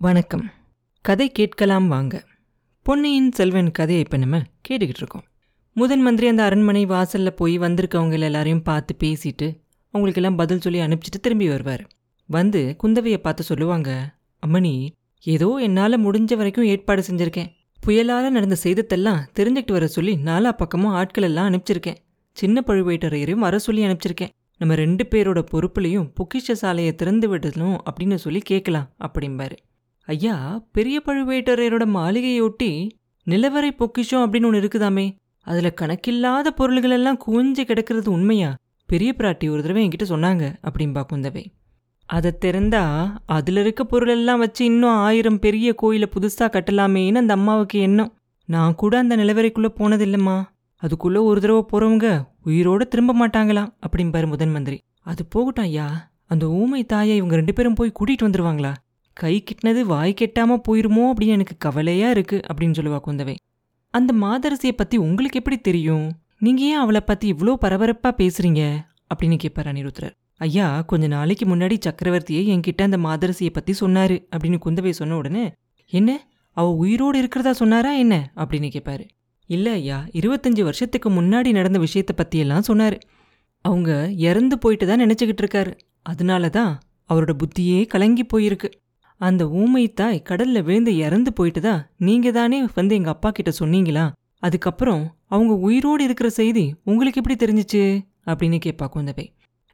வணக்கம். கதை கேட்கலாம் வாங்க. பொன்னியின் செல்வன் கதையை இப்போ நம்ம கேட்டுக்கிட்டு இருக்கோம். முதன் மந்திரி அந்த அரண்மனை வாசலில் போய் வந்திருக்கவங்க எல்லாரையும் பார்த்து பேசிட்டு அவங்களுக்கெல்லாம் பதில் சொல்லி அனுப்பிச்சிட்டு திரும்பி வருவார். வந்து குந்தவையை பார்த்து சொல்லுவாங்க அம்மணி ஏதோ என்னால் முடிஞ்ச வரைக்கும் ஏற்பாடு செஞ்சுருக்கேன். புயலால் நடந்த செய்தத்தெல்லாம் தெரிஞ்சுக்கிட்டு வர சொல்லி நாலா பக்கமும் ஆட்கள் எல்லாம் அனுப்பிச்சிருக்கேன். சின்ன பழுவேட்டரையரையும் வர சொல்லி அனுப்பிச்சிருக்கேன். நம்ம ரெண்டு பேரோட பொறுப்புலையும் பொக்கிஷ சாலையை திறந்து விடணும் அப்படின்னு சொல்லி கேட்கலாம் அப்படிம்பாரு. ஐயா பெரிய பழுவேட்டரையரோட மாளிகையொட்டி நிலவரை பொக்கிஷம் அப்படின்னு ஒன்று இருக்குதாமே. அதுல கணக்கில்லாத பொருள்கள் எல்லாம் குவிஞ்சு கிடக்கிறது உண்மையா? பெரிய பிராட்டி ஒரு தடவை என்கிட்ட சொன்னாங்க அப்படின்பா குந்தவை அதை திறந்தா அதுல இருக்க பொருள் எல்லாம் வச்சு இன்னும் ஆயிரம் பெரிய கோயிலை புதுசா கட்டலாமேன்னு அந்த அம்மாவுக்கு எண்ணம். நான் கூட அந்த நிலவரைக்குள்ள போனதில்லைம்மா. அதுக்குள்ள ஒரு தடவை போறவங்க உயிரோட திரும்ப மாட்டாங்களாம் அப்படிம்பாரு முதன் மந்திரி. அது போகட்டும் ஐயா அந்த ஊமை தாயை இவங்க ரெண்டு பேரும் போய் கூட்டிட்டு வந்துருவாங்களா? கை கிட்டினது வாய் கெட்டாம போயிருமோ அப்படின்னு எனக்கு கவலையா இருக்கு அப்படின்னு சொல்லுவா குந்தவை. அந்த மாதரசியை பத்தி உங்களுக்கு எப்படி தெரியும்? நீங்க ஏன் அவளை பத்தி இவ்ளோ பரபரப்பா பேசுறீங்க? அப்படின்னு கேட்பார் அனிருத்ரர் ஐயா கொஞ்ச நாளைக்கு முன்னாடி சக்கரவர்த்தியை என்கிட்ட அந்த மாதரசியை பத்தி சொன்னாரு அப்படின்னு குந்தவை சொன்ன உடனே என்ன? அவள் உயிரோடு இருக்கிறதா சொன்னாரா என்ன? அப்படின்னு கேட்பாரு. இல்ல ஐயா இருபத்தஞ்சு வருஷத்துக்கு முன்னாடி நடந்த விஷயத்தை பற்றியெல்லாம் சொன்னார். அவங்க இறந்து போயிட்டு தான் நினச்சிக்கிட்டு இருக்காரு. அதனால தான் அவரோட புத்தியே கலங்கி போயிருக்கு. அந்த ஊமை தாய் கடல்ல விழுந்து இறந்து போயிட்டதா? தான் நீங்க தானே வந்து எங்க அப்பா கிட்ட சொன்னீங்களா? அதுக்கப்புறம் அவங்க உயிரோடு இருக்கிற செய்தி உங்களுக்கு எப்படி தெரிஞ்சுச்சு? அப்படின்னு கேட்பா குந்தவை.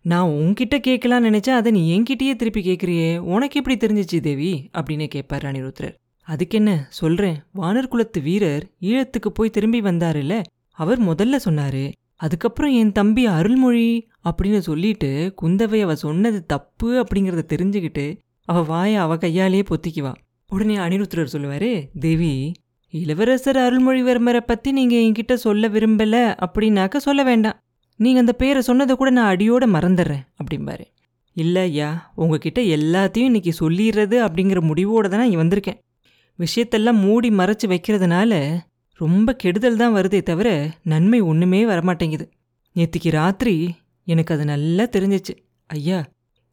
நான் உன்கிட்ட கேட்கலான்னு நினைச்சா அதை நீ என்கிட்டயே திருப்பி கேட்குறியே உனக்கு எப்படி தெரிஞ்சிச்சு தேவி? அப்படின்னு கேட்பார் அனிருத்ரர் அதுக்கு என்ன சொல்றேன். வானர் குலத்து வீரர் ஈழத்துக்கு போய் திரும்பி வந்தாருல்ல? அவர் முதல்ல சொன்னாரு. அதுக்கப்புறம் என் தம்பி அருள்மொழி அப்படின்னு சொல்லிட்டு குந்தவை அவ சொன்னது தப்பு அப்படிங்கறத தெரிஞ்சுக்கிட்டு அவ வாயை அவ கையாலேயே பொத்திக்குவா. உடனே அனிருத்ரர் சொல்லுவாரு தேவி இளவரசர் அருள்மொழிவர்மரை பத்தி நீங்க என்கிட்ட சொல்ல விரும்பல அப்படின்னாக்க சொல்ல வேண்டாம். நீங்க அந்த பேரை சொன்னதை கூட நான் அடியோட மறந்துடுறேன் அப்படிம்பாரு. இல்ல ஐயா உங்ககிட்ட எல்லாத்தையும் இன்னைக்கு சொல்லிடுறது அப்படிங்கிற முடிவோட தான் நான் வந்திருக்கேன். விஷயத்தெல்லாம் மூடி மறைச்சு வைக்கிறதுனால ரொம்ப கெடுதல் தான் வருதே தவிர நன்மை ஒன்றுமே வரமாட்டேங்குது. நேற்றுக்கு ராத்திரி எனக்கு அது நல்லா தெரிஞ்சிச்சு. ஐயா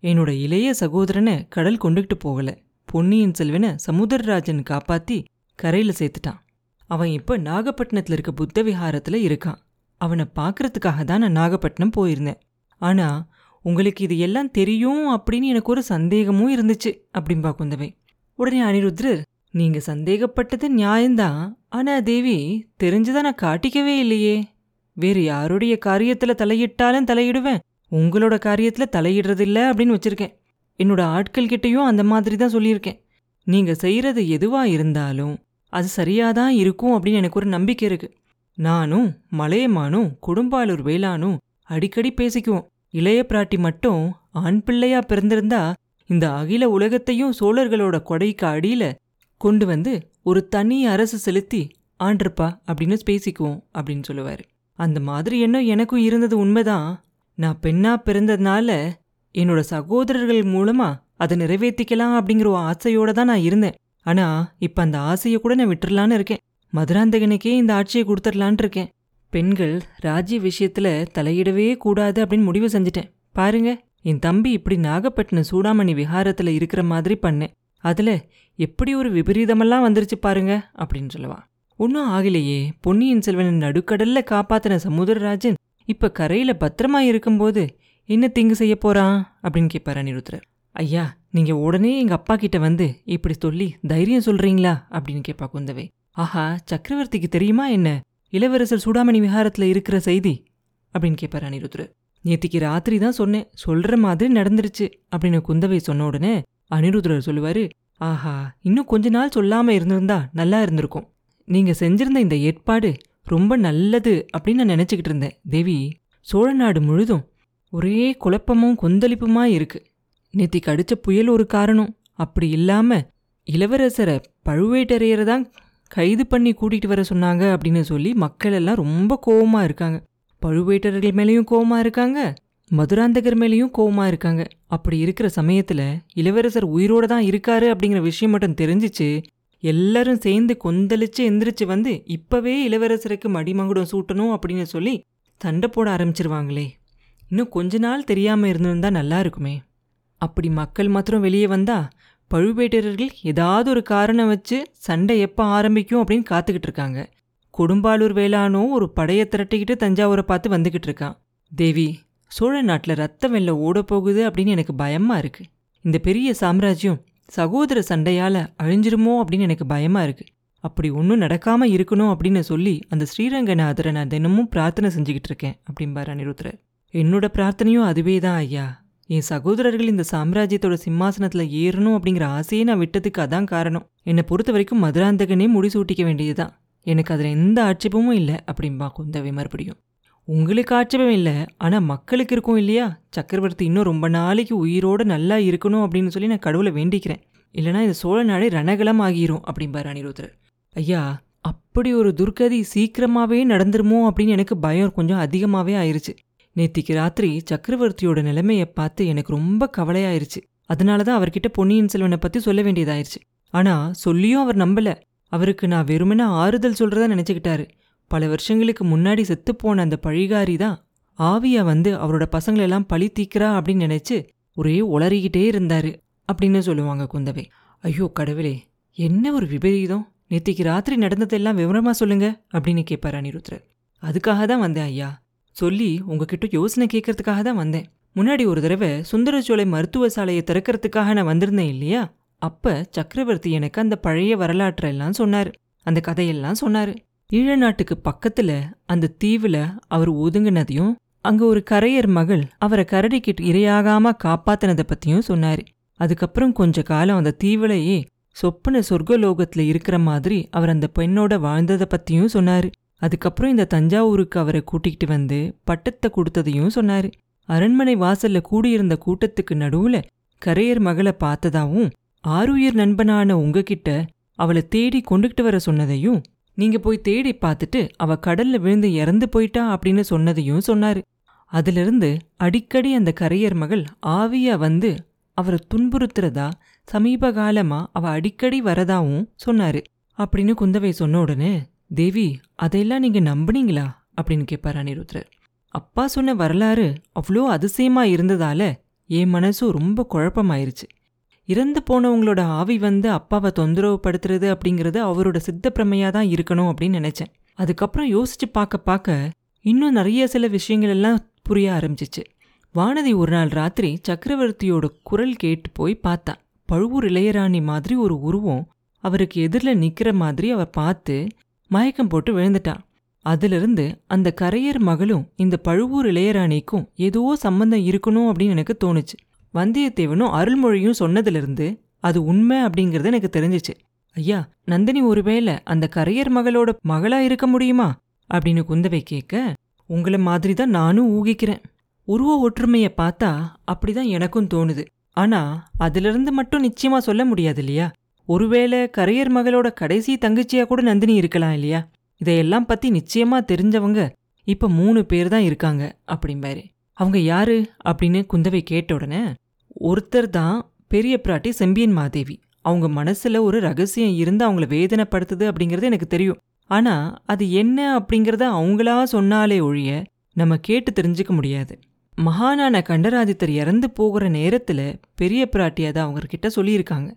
என்னோட இளைய சகோதரனை கடல் கொண்டுகிட்டு போகல. பொன்னியின் செல்வனை சமுத்திரராஜன் காப்பாத்தி கரையில சேர்த்துட்டான். அவன் இப்போ நாகப்பட்டினத்தில் இருக்க புத்த விஹாரத்துல இருக்கான். அவனை பார்க்கறதுக்காக தான் நான் நாகப்பட்டினம் போயிருந்தேன். ஆனா உங்களுக்கு இது எல்லாம் தெரியும் அப்படின்னு எனக்கு ஒரு சந்தேகமும் இருந்துச்சு அப்படின்பா குந்தவை. உடனே அனிருத்ரர் நீங்க சந்தேகப்பட்டது நியாயம்தான். ஆனா தேவி தெரிஞ்சுதான் நான் காட்டிக்கவே இல்லையே. வேறு யாருடைய காரியத்துல தலையிட்டாலும் தலையிடுவேன். உங்களோட காரியத்துல தலையிடுறதில்ல அப்படின்னு வச்சிருக்கேன். என்னோட ஆட்கள் கிட்டயும் அந்த மாதிரி தான் சொல்லியிருக்கேன். நீங்க செய்யறது எதுவா இருந்தாலும் அது சரியாதான் இருக்கும் அப்படின்னு எனக்கு ஒரு நம்பிக்கை இருக்கு. நானும் மலையமானும் குடும்பாலூர் வேளானும் அடிக்கடி பேசிக்குவோம். இளைய பிராட்டி மட்டும் ஆண் பிள்ளையா பிறந்திருந்தா இந்த அகில உலகத்தையும் சோழர்களோட கொடைக்கு அடியில கொண்டு வந்து ஒரு தனி அரசு செலுத்தி ஆண்டிருப்பா அப்படின்னு பேசிக்குவோம் அப்படின்னு சொல்லுவாரு. அந்த மாதிரி எண்ணம் எனக்கும் இருந்தது உண்மைதான். நான் பெண்ணா பிறந்ததுனால என்னோட சகோதரர்கள் மூலமா அதை நிறைவேற்றிக்கலாம் அப்படிங்கிற ஒரு ஆசையோட தான் நான் இருந்தேன். ஆனா இப்ப அந்த ஆசையை கூட நான் விட்டுறலான்னு இருக்கேன். மதுராந்தகனுக்கே இந்த ஆட்சியை கொடுத்துடலான் இருக்கேன். பெண்கள் ராஜ்ய விஷயத்துல தலையிடவே கூடாது அப்படின்னு முடிவு செஞ்சுட்டேன். பாருங்க என் தம்பி இப்படி நாகப்பட்டினம் சூடாமணி விஹாரத்துல இருக்கிற மாதிரி பண்ணேன். அதுல எப்படி ஒரு விபரீதமெல்லாம் வந்துருச்சு பாருங்க அப்படின்னு சொல்லுவான் ஒன்றும் ஆகலையே பொன்னியின் செல்வனை நடுக்கடல்ல காப்பாத்தின சமுதிரராஜன் இப்ப கரையில பத்திரமா இருக்கும்போது என்ன திங்கு செய்ய போறான்? அப்படின்னு கேட்பார் அனிருத்ரர் ஐயா நீங்க உடனே எங்க அப்பா கிட்ட வந்து இப்படி சொல்லி தைரியம் சொல்றீங்களா? அப்படின்னு கேட்பா குந்தவை. ஆஹா சக்கரவர்த்திக்கு தெரியுமா என்ன? இளவரசர் சூடாமணி விஹாரத்துல இருக்கிற செய்தி? அப்படின்னு கேட்பார் அனிருத்ரர் நேத்திக்கு ராத்திரி தான் சொன்னேன் சொல்ற மாதிரி நடந்துருச்சு அப்படின்னு குந்தவை சொன்ன உடனே அனிருத்ரர் சொல்லுவாரு ஆஹா இன்னும் கொஞ்ச நாள் சொல்லாம இருந்திருந்தா நல்லா இருந்திருக்கும். நீங்க செஞ்சிருந்த இந்த ஏற்பாடு ரொம்ப நல்லது அப்படின்னு நான் நினைச்சுக்கிட்டு இருந்தேன். தேவி சோழ நாடு முழுதும் ஒரே குழப்பமும் கொந்தளிப்புமா இருக்கு. நேத்தி கடிச்ச புயல் ஒரு காரணம். அப்படி இல்லாம இளவரசரை பழுவேட்டரையரை தான் கைது பண்ணி கூட்டிட்டு வர சொன்னாங்க அப்படின்னு சொல்லி மக்கள் எல்லாம் ரொம்ப கோவமா இருக்காங்க. பழுவேட்டரர்கள் மேலேயும் கோவமா இருக்காங்க. மதுராந்தகர் மேலேயும் கோவமா இருக்காங்க. அப்படி இருக்கிற சமயத்துல இளவரசர் உயிரோட தான் இருக்காரு அப்படிங்கிற விஷயம் மட்டும் தெரிஞ்சிச்சு. எல்லாரும் சேர்ந்து கொந்தளிச்சு எந்திரிச்சு வந்து இப்பவே இளவரசருக்கு மடிமகுடம் சூட்டணும் அப்படின்னு சொல்லி சண்டை போட ஆரம்பிச்சிருவாங்களே. இன்னும் கொஞ்ச நாள் தெரியாமல் இருந்திருந்தா நல்லா இருக்குமே. அப்படி மக்கள் மாத்திரம் வெளியே வந்தா பழுவேட்டரர்கள் ஏதாவது ஒரு காரணம் வச்சு சண்டை எப்போ ஆரம்பிக்கும் அப்படின்னு காத்துக்கிட்டு இருக்காங்க. கொடும்பாலூர் வேளானோ ஒரு படையை திரட்டிக்கிட்டு தஞ்சாவூரை பார்த்து வந்துக்கிட்டு இருக்கான் தேவி சோழ நாட்டில் ரத்த வெள்ளம் ஓட போகுது அப்படின்னு எனக்கு பயமாக இருக்கு. இந்த பெரிய சாம்ராஜ்யம் சகோதர சண்டையால் அழிஞ்சிருமோ அப்படின்னு எனக்கு பயமாக இருக்கு. அப்படி ஒன்றும் நடக்காமல் இருக்கணும் அப்படின்னு சொல்லி அந்த ஸ்ரீரங்கநாதரை நான் தினமும் பிரார்த்தனை செஞ்சுக்கிட்டு இருக்கேன் அப்படிம்பார் அனிருத்ரர் என்னோட பிரார்த்தனையும் அதுவே தான் ஐயா. என் சகோதரர்கள் இந்த சாம்ராஜ்யத்தோட சிம்மாசனத்தில் ஏறணும் அப்படிங்கிற ஆசையை நான் விட்டதுக்கு அதான் காரணம். என்னை பொறுத்த வரைக்கும் மதுராந்தகனே முடிசூட்டிக்க வேண்டியதுதான். எனக்கு அதில் எந்த ஆட்சேபமும் இல்லை அப்படின்பா குந்தவை மறுபடியும். உங்களுக்கு ஆட்சேபம் இல்லை ஆனால் மக்களுக்கு இருக்கும் இல்லையா? சக்கரவர்த்தி இன்னும் ரொம்ப நாளைக்கு உயிரோடு நல்லா இருக்கணும் அப்படின்னு சொல்லி நான் கடவுளை வேண்டிக்கிறேன். இல்லைனா இந்த சோழ நாடே ரணகலம் ஆகிரும் அப்படிம்பார் அனிருத்தர். ஐயா அப்படி ஒரு துர்கதி சீக்கிரமாகவே நடந்துருமோ அப்படின்னு எனக்கு பயம் கொஞ்சம் அதிகமாகவே ஆயிருச்சு. நேத்திக்கு ராத்திரி சக்கரவர்த்தியோட நிலைமையை பார்த்து எனக்கு ரொம்ப கவலையாயிருச்சு. அதனால தான் அவர்கிட்ட பொன்னியின் செல்வனை பற்றி சொல்ல வேண்டியதாயிருச்சு. ஆனால் சொல்லியும் அவர் நம்பலை. அவருக்கு நான் வெறுமனே ஆறுதல் சொல்கிறதா நினச்சிக்கிட்டாரு. பல வருஷங்களுக்கு முன்னாடி செத்துப்போன அந்த பழிகாரி தான் ஆவியா வந்து அவரோட பசங்களெல்லாம் பழி தீக்கிறா அப்படின்னு நினைச்சு ஒரே உளறிக்கிட்டே இருந்தாரு அப்படின்னு சொல்லுவாங்க குந்தவை. ஐயோ கடவுளே என்ன ஒரு விபரீதம்? நேத்திக்கு ராத்திரி நடந்ததெல்லாம் விவரமா சொல்லுங்க அப்படின்னு கேட்பார் அனிருத்ரர் அதுக்காக தான் வந்தேன் ஐயா. சொல்லி உங்ககிட்ட யோசனை கேட்கறதுக்காக தான் வந்தேன். முன்னாடி ஒரு தடவை சுந்தரச்சோலை மருத்துவ சாலையை திறக்கிறதுக்காக நான் வந்திருந்தேன் இல்லையா? அப்ப சக்கரவர்த்தி எனக்கு அந்த பழைய வரலாற்றெல்லாம் சொன்னார். அந்த கதையெல்லாம் சொன்னாரு. ஈழ நாட்டுக்கு பக்கத்துல அந்த தீவுல அவர் ஒதுங்கினதையும் அங்க ஒரு கரையர் மகள் அவரை கரடிக்கிட்டு இரையாகாம காப்பாத்தினதை பத்தியும் சொன்னாரு. அதுக்கப்புறம் கொஞ்ச காலம் அந்த தீவுலையே சொப்பன சொர்க்கலோகத்துல இருக்கிற மாதிரி அவர் அந்த பெண்ணோட வாழ்ந்ததை பத்தியும் சொன்னாரு. அதுக்கப்புறம் இந்த தஞ்சாவூருக்கு அவரை கூட்டிகிட்டு வந்து பட்டத்தை கொடுத்ததையும் சொன்னாரு. அரண்மனை வாசல்ல கூடியிருந்த கூட்டத்துக்கு நடுவுல கரையர் மகளை பார்த்ததாவும் ஆருயிர் நண்பனான உங்ககிட்ட அவளை தேடி கொண்டுகிட்டு வர சொன்னதையும் நீங்க போய் தேடி பார்த்துட்டு அவ கடல்ல விழுந்து இறந்து போயிட்டா அப்படின்னு சொன்னதையும் சொன்னாரு. அதிலிருந்து அடிக்கடி அந்த கரையர் மகள் ஆவியா வந்து அவரை துன்புறுத்துறதா சமீப காலமா அவ அடிக்கடி வரதாவும் சொன்னாரு. அப்படின்னு குந்தவை சொன்ன உடனே தேவி அதையெல்லாம் நீங்க நம்புனீங்களா? அப்படின்னு கேட்பார் அனிருத்ரர் அப்பா சொன்ன வரலாறு அவ்வளோ அதிசயமா இருந்ததால என் மனசும் ரொம்ப குழப்பமாயிருச்சு. இறந்து போனவங்களோட ஆவி வந்து அப்பாவை தொந்தரவு படுத்துறது அப்படிங்கிறது அவரோட சித்தப்பிரமையா தான் இருக்கணும் அப்படின்னு நினைச்சேன். அதுக்கப்புறம் யோசிச்சு பார்க்க பார்க்க இன்னும் நிறைய சில விஷயங்கள் எல்லாம் புரிய ஆரம்பிச்சிச்சு. வானதி ஒரு நாள் ராத்திரி சக்கரவர்த்தியோட குரல் கேட்டு போய் பார்த்தா பழுவூர் இளையராணி மாதிரி ஒரு உருவம் அவருக்கு எதிரில் நிற்கிற மாதிரி அவ பார்த்து மயக்கம் போட்டு விழுந்துட்டான் அதிலிருந்து அந்த கரையர் மகளும் இந்த பழுவூர் இளையராணிக்கும் ஏதோ சம்பந்தம் இருக்கணும் அப்படின்னு எனக்கு தோணுச்சு. வந்தியத்தேவனும் அருள்மொழியும் சொன்னதிலிருந்து அது உண்மை அப்படிங்கிறது எனக்கு தெரிஞ்சிச்சு. ஐயா நந்தினி ஒருவேளை அந்த கரையர் மகளோட மகளா இருக்க முடியுமா? அப்படின்னு குந்தவை கேட்க உங்கள மாதிரி தான் நானும் ஊகிக்கிறேன். உருவ ஒற்றுமையை பார்த்தா அப்படிதான் எனக்கும் தோணுது. ஆனா அதிலிருந்து மட்டும் நிச்சயமா சொல்ல முடியாது இல்லையா? ஒருவேளை கரையர் மகளோட கடைசி தங்கச்சியா கூட நந்தினி இருக்கலாம் இல்லையா? இதையெல்லாம் பத்தி நிச்சயமா தெரிஞ்சவங்க இப்ப மூணு பேர் தான் இருக்காங்க அப்படிம்பாரு. அவங்க யாரு? அப்படின்னு குந்தவை கேட்ட உடனே ஒருத்தர் தான் பெரிய பிராட்டி செம்பியன் மாதேவி. அவங்க மனசுல ஒரு ரகசியம் இருந்து அவங்கள வேதனைப்படுத்துது அப்படிங்கிறது எனக்கு தெரியும். ஆனா அது என்ன அப்படிங்கிறத அவங்களா சொன்னாலே ஒழிய நம்ம கேட்டு தெரிஞ்சுக்க முடியாது. மகானான கண்டராதித்தர் இறந்து போகிற நேரத்துல பெரிய பிராட்டி அதை அவங்க கிட்ட சொல்லியிருக்காங்க.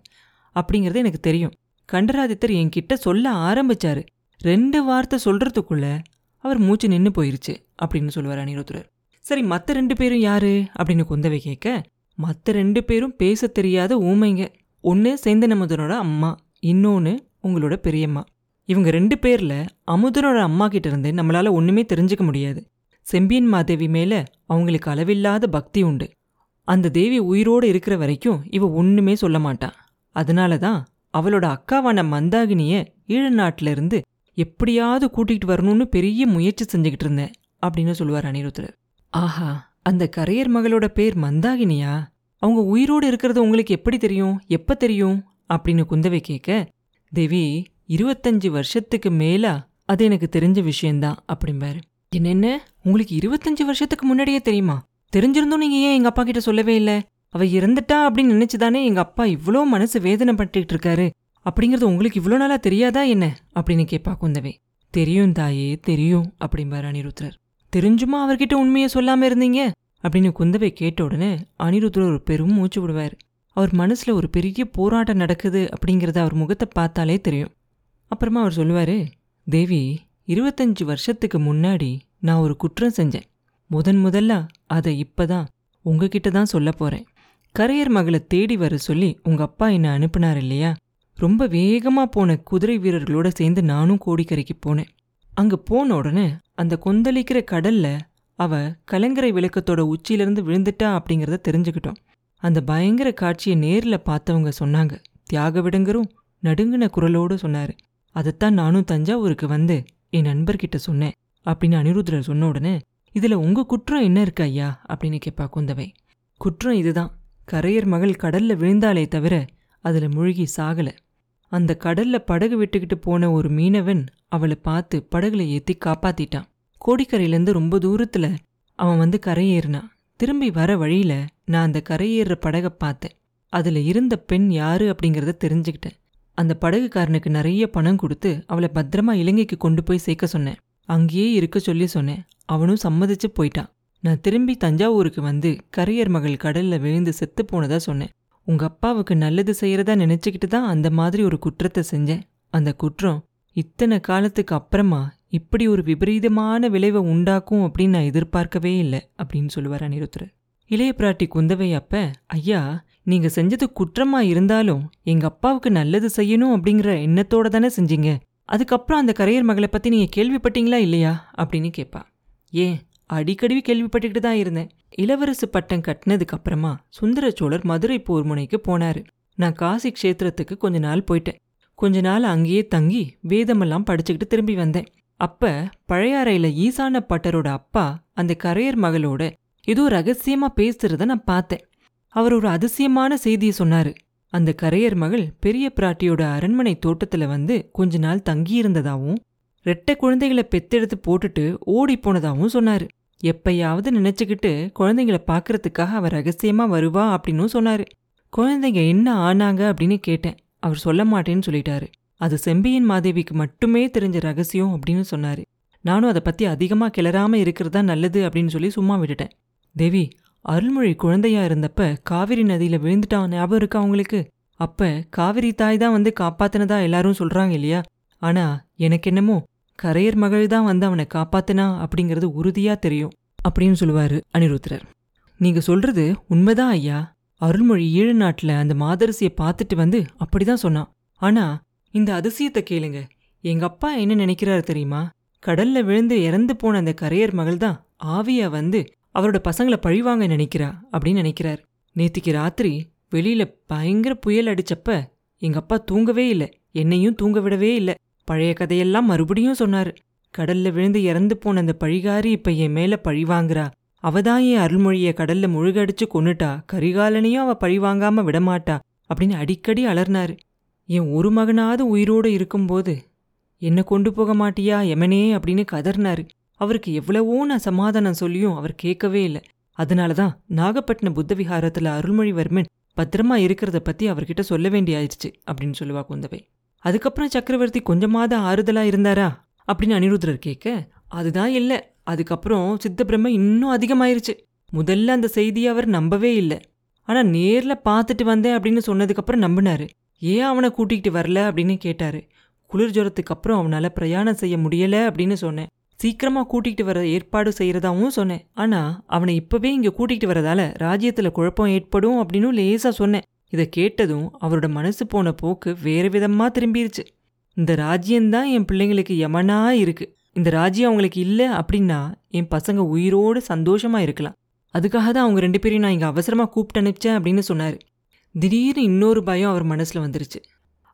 அப்படிங்கிறது எனக்கு தெரியும். கண்டராதித்தர் என்கிட்ட சொல்ல ஆரம்பிச்சாரு. ரெண்டு வார்த்தை சொல்றதுக்குள்ள அவர் மூச்சு நின்னு போயிருச்சு அப்படின்னு சொல்லுவார் அனிருத்ரர் சரி மத்த ரெண்டு பேரும் யாரு அப்படின்னு குந்தவை கேட்க மத்த ரெண்டு பேரும் பேச தெரியாத ஊமைங்க. ஒன்று சேந்தனமுதனோட அம்மா இன்னொன்று உங்களோட பெரியம்மா. இவங்க ரெண்டு பேர்ல அமுதனோட அம்மா கிட்ட இருந்து நம்மளால ஒண்ணுமே தெரிஞ்சுக்க முடியாது. செம்பியன் மாதேவி மேல அவங்களுக்கு அளவில்லாத பக்தி உண்டு. அந்த தேவி உயிரோடு இருக்கிற வரைக்கும் இவ ஒண்ணுமே சொல்ல மாட்டான் அதனால தான் அவளோட அக்காவான மந்தாகினிய ஈழ நாட்டிலிருந்து எப்படியாவது கூட்டிகிட்டு வரணும்னு பெரிய முயற்சி செஞ்சுக்கிட்டு இருந்தேன் அப்படின்னு சொல்லுவார் அனிருத்தர். ஆஹா அந்த கரையர் மகளோட பேர் மந்தாகினியா? அவங்க உயிரோடு இருக்கிறது உங்களுக்கு எப்படி தெரியும்? எப்ப தெரியும்? அப்படின்னு குந்தவை கேட்க தேவி இருபத்தஞ்சு வருஷத்துக்கு மேலா? அது எனக்கு தெரிஞ்ச விஷயம்தான் அப்படிம்பாரு. என்னென்ன? உங்களுக்கு இருபத்தஞ்சு வருஷத்துக்கு முன்னாடியே தெரியுமா? தெரிஞ்சிருந்தும் நீங்க ஏன் எங்க அப்பா கிட்ட சொல்லவே இல்ல? அவ இறந்துட்டா அப்படின்னு நினைச்சுதானே எங்க அப்பா இவ்வளோ மனசு வேதனை பண்ணிட்டு இருக்காரு? அப்படிங்கறது உங்களுக்கு இவ்வளோ நாளா தெரியாதா என்ன? அப்படின்னு கேட்பா குந்தவை. தெரியும் தாயே தெரியும் அப்படிம்பாரு அனிருத்ரர் தெரிஞ்சுமா அவர்கிட்ட உண்மையை சொல்லாம இருந்தீங்க? அப்படின்னு குந்தவை கேட்ட உடனே அனிருத்ரர் ஒரு பெரும் மூச்சு விடுவார். அவர் மனசுல ஒரு பெரிய போராட்டம் நடக்குது அப்படிங்கிறத அவர் முகத்தை பார்த்தாலே தெரியும். அப்புறமா அவர் சொல்லுவாரு தேவி இருபத்தஞ்சி வருஷத்துக்கு முன்னாடி நான் ஒரு குற்றம் செஞ்சேன். முதன் முதல்ல அதை இப்பதான் உங்ககிட்ட தான் சொல்ல போறேன். கரையர் மகளை தேடி வர சொல்லி உங்க அப்பா என்னை அனுப்புனார் இல்லையா? ரொம்ப வேகமா போன குதிரை வீரர்களோட சேர்ந்து நானும் கோடிக்கரைக்கு போனேன். அங்க போன உடனே அந்த கொந்தளிக்கிற கடல்ல அவ கலங்கரை விளக்கத்தோட உச்சியிலிருந்து விழுந்துட்டா அப்படிங்கிறத தெரிஞ்சுக்கிட்டோம். அந்த பயங்கர காட்சியை நேரில் பார்த்தவங்க சொன்னாங்க. தியாக விடங்கரும் நடுங்கின குரலோடு சொன்னாரு அதைத்தான் நானும் தஞ்சாவூருக்கு வந்து என் நண்பர்கிட்ட சொன்னேன் அப்படின்னு அனிருத்ரர் சொன்ன உடனே இதுல உங்க குற்றம் என்ன இருக்கு ஐயா? அப்படின்னு கேட்பா குந்தவை. குற்றம் இதுதான். கரையர் மகள் கடல்ல விழுந்தாலே தவிர அதுல முழுகி சாகல. அந்த கடல்ல படகு விட்டுக்கிட்டு போன ஒரு மீனவன் அவளை பார்த்து படகுல ஏத்தி காப்பாத்திட்டான். கோடிக்கரையிலேருந்து ரொம்ப தூரத்துல அவன் வந்து கரையேறினான் திரும்பி வர வழியில நான் அந்த கரையேறுற படகை பார்த்தேன். அதுல இருந்த பெண் யாரு அப்படிங்கறத தெரிஞ்சுக்கிட்டேன். அந்த படகுக்காரனுக்கு நிறைய பணம் கொடுத்து அவளை பத்திரமா இலங்கைக்கு கொண்டு போய் சேர்க்க சொன்னேன். அங்கேயே இருக்க சொல்லி சொன்னேன். அவனும் சம்மதிச்சு போயிட்டான். நான் திரும்பி தஞ்சாவூருக்கு வந்து கரையர் மகள் கடல்ல விழுந்து செத்து போனதா சொன்னேன். உங்க அப்பாவுக்கு நல்லது செய்யறதா நினைச்சுக்கிட்டு தான் அந்த மாதிரி ஒரு குற்றத்தை செஞ்சேன். அந்த குற்றம் இத்தனை காலத்துக்கு அப்புறமா இப்படி ஒரு விபரீதமான விளைவை உண்டாக்கும் அப்படின்னு நான் எதிர்பார்க்கவே இல்லை அப்படின்னு சொல்லுவார் அனிருத்தர் இளைய பிராட்டி குந்தவை அப்ப ஐயா நீங்க செஞ்சது குற்றமா இருந்தாலும் எங்க அப்பாவுக்கு நல்லது செய்யணும் அப்படிங்கிற எண்ணத்தோட தானே செஞ்சீங்க. அதுக்கப்புறம் அந்த கரையர் மகளை பத்தி நீங்க கேள்விப்பட்டீங்களா இல்லையா? அப்படின்னு கேட்பா ஏன் அடிக்கடி கேள்விப்பட்டுக்கிட்டு தான் இருந்தேன். இளவரசு பட்டம் கட்டினதுக்கு அப்புறமா சுந்தர சோழர் மதுரை போர் முனைக்கு போனாரு. நான் காசி க்ஷேத்திரத்துக்கு கொஞ்ச நாள் போயிட்டேன். கொஞ்ச நாள் அங்கேயே தங்கி வேதமெல்லாம் படிச்சுக்கிட்டு திரும்பி வந்தேன். அப்ப பழையாறையில ஈசான பட்டரோட அப்பா அந்த கரையர் மகளோட ஏதோ ரகசியமா பேசுறத நான் பார்த்தேன். அவர் ஒரு அதிசயமான செய்தியை சொன்னாரு. அந்த கரையர் மகள் பெரிய பிராட்டியோட அரண்மனை தோட்டத்துல வந்து கொஞ்ச நாள் தங்கியிருந்ததாவும் ரெட்டை குழந்தைகளை பெத்தெடுத்து போட்டுட்டு ஓடி போனதாவும் சொன்னாரு. எப்பயாவது நினைச்சுக்கிட்டு குழந்தைங்கள பார்க்கறதுக்காக அவர் ரகசியமா வருவா அப்படின்னும் சொன்னாரு. குழந்தைங்க என்ன ஆனாங்க அப்படின்னு கேட்டேன். அவர் சொல்ல மாட்டேன்னு சொல்லிட்டாரு. அது செம்பியன் மாதேவிக்கு மட்டுமே தெரிஞ்ச ரகசியம் அப்படின்னு சொன்னாரு. நானும் அதை பத்தி அதிகமா கிளறாம இருக்கிறதா நல்லது அப்படின்னு சொல்லி சும்மா விட்டுட்டேன். தேவி அருள்மொழி குழந்தையா இருந்தப்ப காவிரி நதியில விழுந்துட்டான் ஞாபகம் இருக்கா அவங்களுக்கு அப்ப காவிரி தாய் தான் வந்து காப்பாத்தினதா எல்லாரும் சொல்றாங்க இல்லையா? ஆனா எனக்கு என்னமோ கரையர் மகள் தான் வந்து அவனை காப்பாத்தினா அப்படிங்கிறது உறுதியா தெரியும் அப்படின்னு சொல்லுவாரு அனிருத்ரர் நீங்க சொல்றது உண்மைதான் ஐயா. அருள்மொழி ஈழ நாட்டுல அந்த மாதரசியை பார்த்துட்டு வந்து அப்படிதான் சொன்னான். ஆனா இந்த அதிசயத்தை கேளுங்க. எங்க அப்பா என்ன நினைக்கிறாரு தெரியுமா? கடல்ல விழுந்து இறந்து போன அந்த கரையர் மகள் தான் ஆவியா வந்து அவரோட பசங்களை பழிவாங்க நினைக்கிறா அப்படின்னு நினைக்கிறார். நேத்திக்கு ராத்திரி வெளியில பயங்கர புயல் அடிச்சப்ப எங்க அப்பா தூங்கவே இல்லை. என்னையும் தூங்க விடவே இல்லை. பழைய கதையெல்லாம் மறுபடியும் சொன்னாரு. கடல்ல விழுந்து இறந்து போன அந்த பழிகாரி இப்ப என் மேல பழி வாங்குறா. அவதான் என் அருள்மொழிய கடல்ல முழுகடிச்சு கொன்னுட்டா. கரிகாலனையும் அவ பழி வாங்காம விடமாட்டா அப்படின்னு அடிக்கடி அலர்னாரு என் ஒரு மகனாவது உயிரோடு இருக்கும்போது என்ன கொண்டு போக மாட்டியா எமனே அப்படின்னு கதர்னாரு அவருக்கு எவ்வளவோ நான் சமாதானம் சொல்லியும் அவர் கேட்கவே இல்லை. அதனால தான் நாகப்பட்டினம் புத்த விஹாரத்துல அருள்மொழிவர்மன் பத்திரமா இருக்கிறத பத்தி அவர்கிட்ட சொல்ல வேண்டியாயிருச்சு அப்படின்னு சொல்லுவா குந்தவை. அதுக்கப்புறம் சக்கரவர்த்தி கொஞ்சமாவது ஆறுதலாக இருந்தாரா? அப்படின்னு அனிருத்ரர் கேட்க அதுதான் இல்லை. அதுக்கப்புறம் சித்தபிரம்ம இன்னும் அதிகமாயிருச்சு. முதல்ல அந்த செய்தியை அவர் நம்பவே இல்லை. ஆனால் நேரில் பார்த்துட்டு வந்தேன் அப்படின்னு சொன்னதுக்கப்புறம் நம்பினாரு. ஏன் அவனை கூட்டிகிட்டு வரல? அப்படின்னு கேட்டார். குளிர் ஜுரத்துக்கு அப்புறம் அவனால் பிரயாணம் செய்ய முடியலை அப்படின்னு சொன்னேன். சீக்கிரமாக கூட்டிகிட்டு வர ஏற்பாடு செய்கிறதாவும் சொன்னேன். ஆனால் அவனை இப்போவே இங்கே கூட்டிகிட்டு வரதால ராஜ்யத்தில் குழப்பம் ஏற்படும் அப்படின்னு லேசாக சொன்னேன். இதை கேட்டதும் அவரோட மனசு போன போக்கு வேற விதமா திரும்பிருச்சு. இந்த ராஜ்யம்தான் என் பிள்ளைங்களுக்கு யமனா இருக்கு. இந்த ராஜ்யம் அவங்களுக்கு இல்ல அப்படின்னா என் பசங்க உயிரோடு சந்தோஷமா இருக்கலாம். அதுக்காக தான் அவங்க ரெண்டு பேரையும் நான் இங்க அவசரமா கூப்பிட்டு அனுப்பிச்சேன் அப்படின்னு சொன்னாரு. திடீர்னு இன்னொரு பயம் அவர் மனசுல வந்துருச்சு.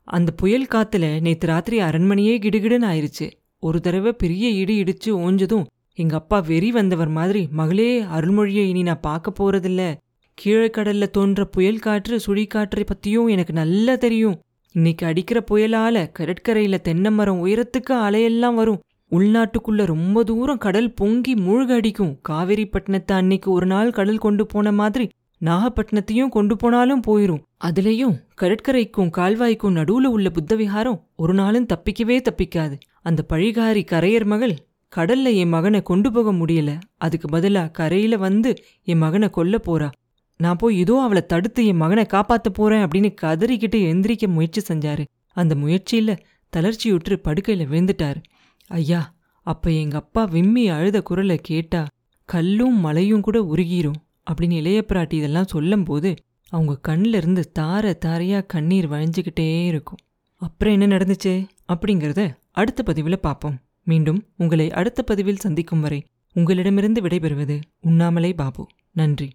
அந்த புயல் காத்துல நேத்து ராத்திரி அரண்மனையே கிடுகிடுன்னு ஆயிருச்சு. ஒரு தடவை பெரிய இடி இடிச்சு ஓஞ்சதும் எங்க அப்பா வெறி வந்தவர் மாதிரி மகளே அருள்மொழியை இனி நான் பார்க்க போறதில்ல. கீழக்கடல்ல தோன்ற புயல் காற்று சுழிக்காற்றை பத்தியும் எனக்கு நல்லா தெரியும். இன்னைக்கு அடிக்கிற புயலால கடற்கரையில தென்னை மரம் உயரத்துக்கு அலையெல்லாம் வரும். உள்நாட்டுக்குள்ள ரொம்ப தூரம் கடல் பொங்கி மூழ்க அடிக்கும். காவிரிப்பட்டினத்தை அன்னைக்கு ஒரு நாள் கடல் கொண்டு போன மாதிரி நாகப்பட்டினத்தையும் கொண்டு போனாலும் போயிரும். அதுலயும் கடற்கரைக்கும் கால்வாய்க்கும் நடுவுல உள்ள புத்த விஹாரம் ஒரு நாளும் தப்பிக்கவே தப்பிக்காது. அந்த பழிகாரி கரையர் மகள் கடல்ல என் மகனை கொண்டு போக முடியல. அதுக்கு பதிலா கரையில வந்து என் மகனை கொல்ல போறா. நான் போய் ஏதோ அவளை தடுத்து என் மகனை காப்பாத்த போறேன் அப்படின்னு கதறிக்கிட்டு எந்திரிக்க முயற்சி செஞ்சாரு. அந்த முயற்சியில தளர்ச்சியுற்று படுக்கையில விழுந்துட்டாரு. ஐயா அப்ப எங்க அப்பா விம்மி அழுத குரலை கேட்டா கல்லும் மலையும் கூட உருகிரும் அப்படின்னு இளைய பிராட்டி இதெல்லாம் சொல்லும்போது அவங்க கண்ணில் இருந்து தார தாரையா கண்ணீர் வழிஞ்சுக்கிட்டே இருக்கும். அப்புறம் என்ன நடந்துச்சு? அப்படிங்கிறத அடுத்த பதிவில் பார்ப்போம். மீண்டும் உங்களை அடுத்த பதிவில் சந்திக்கும் வரை உங்களிடமிருந்து விடைபெறுவது உண்ணாமலே பாபு. நன்றி.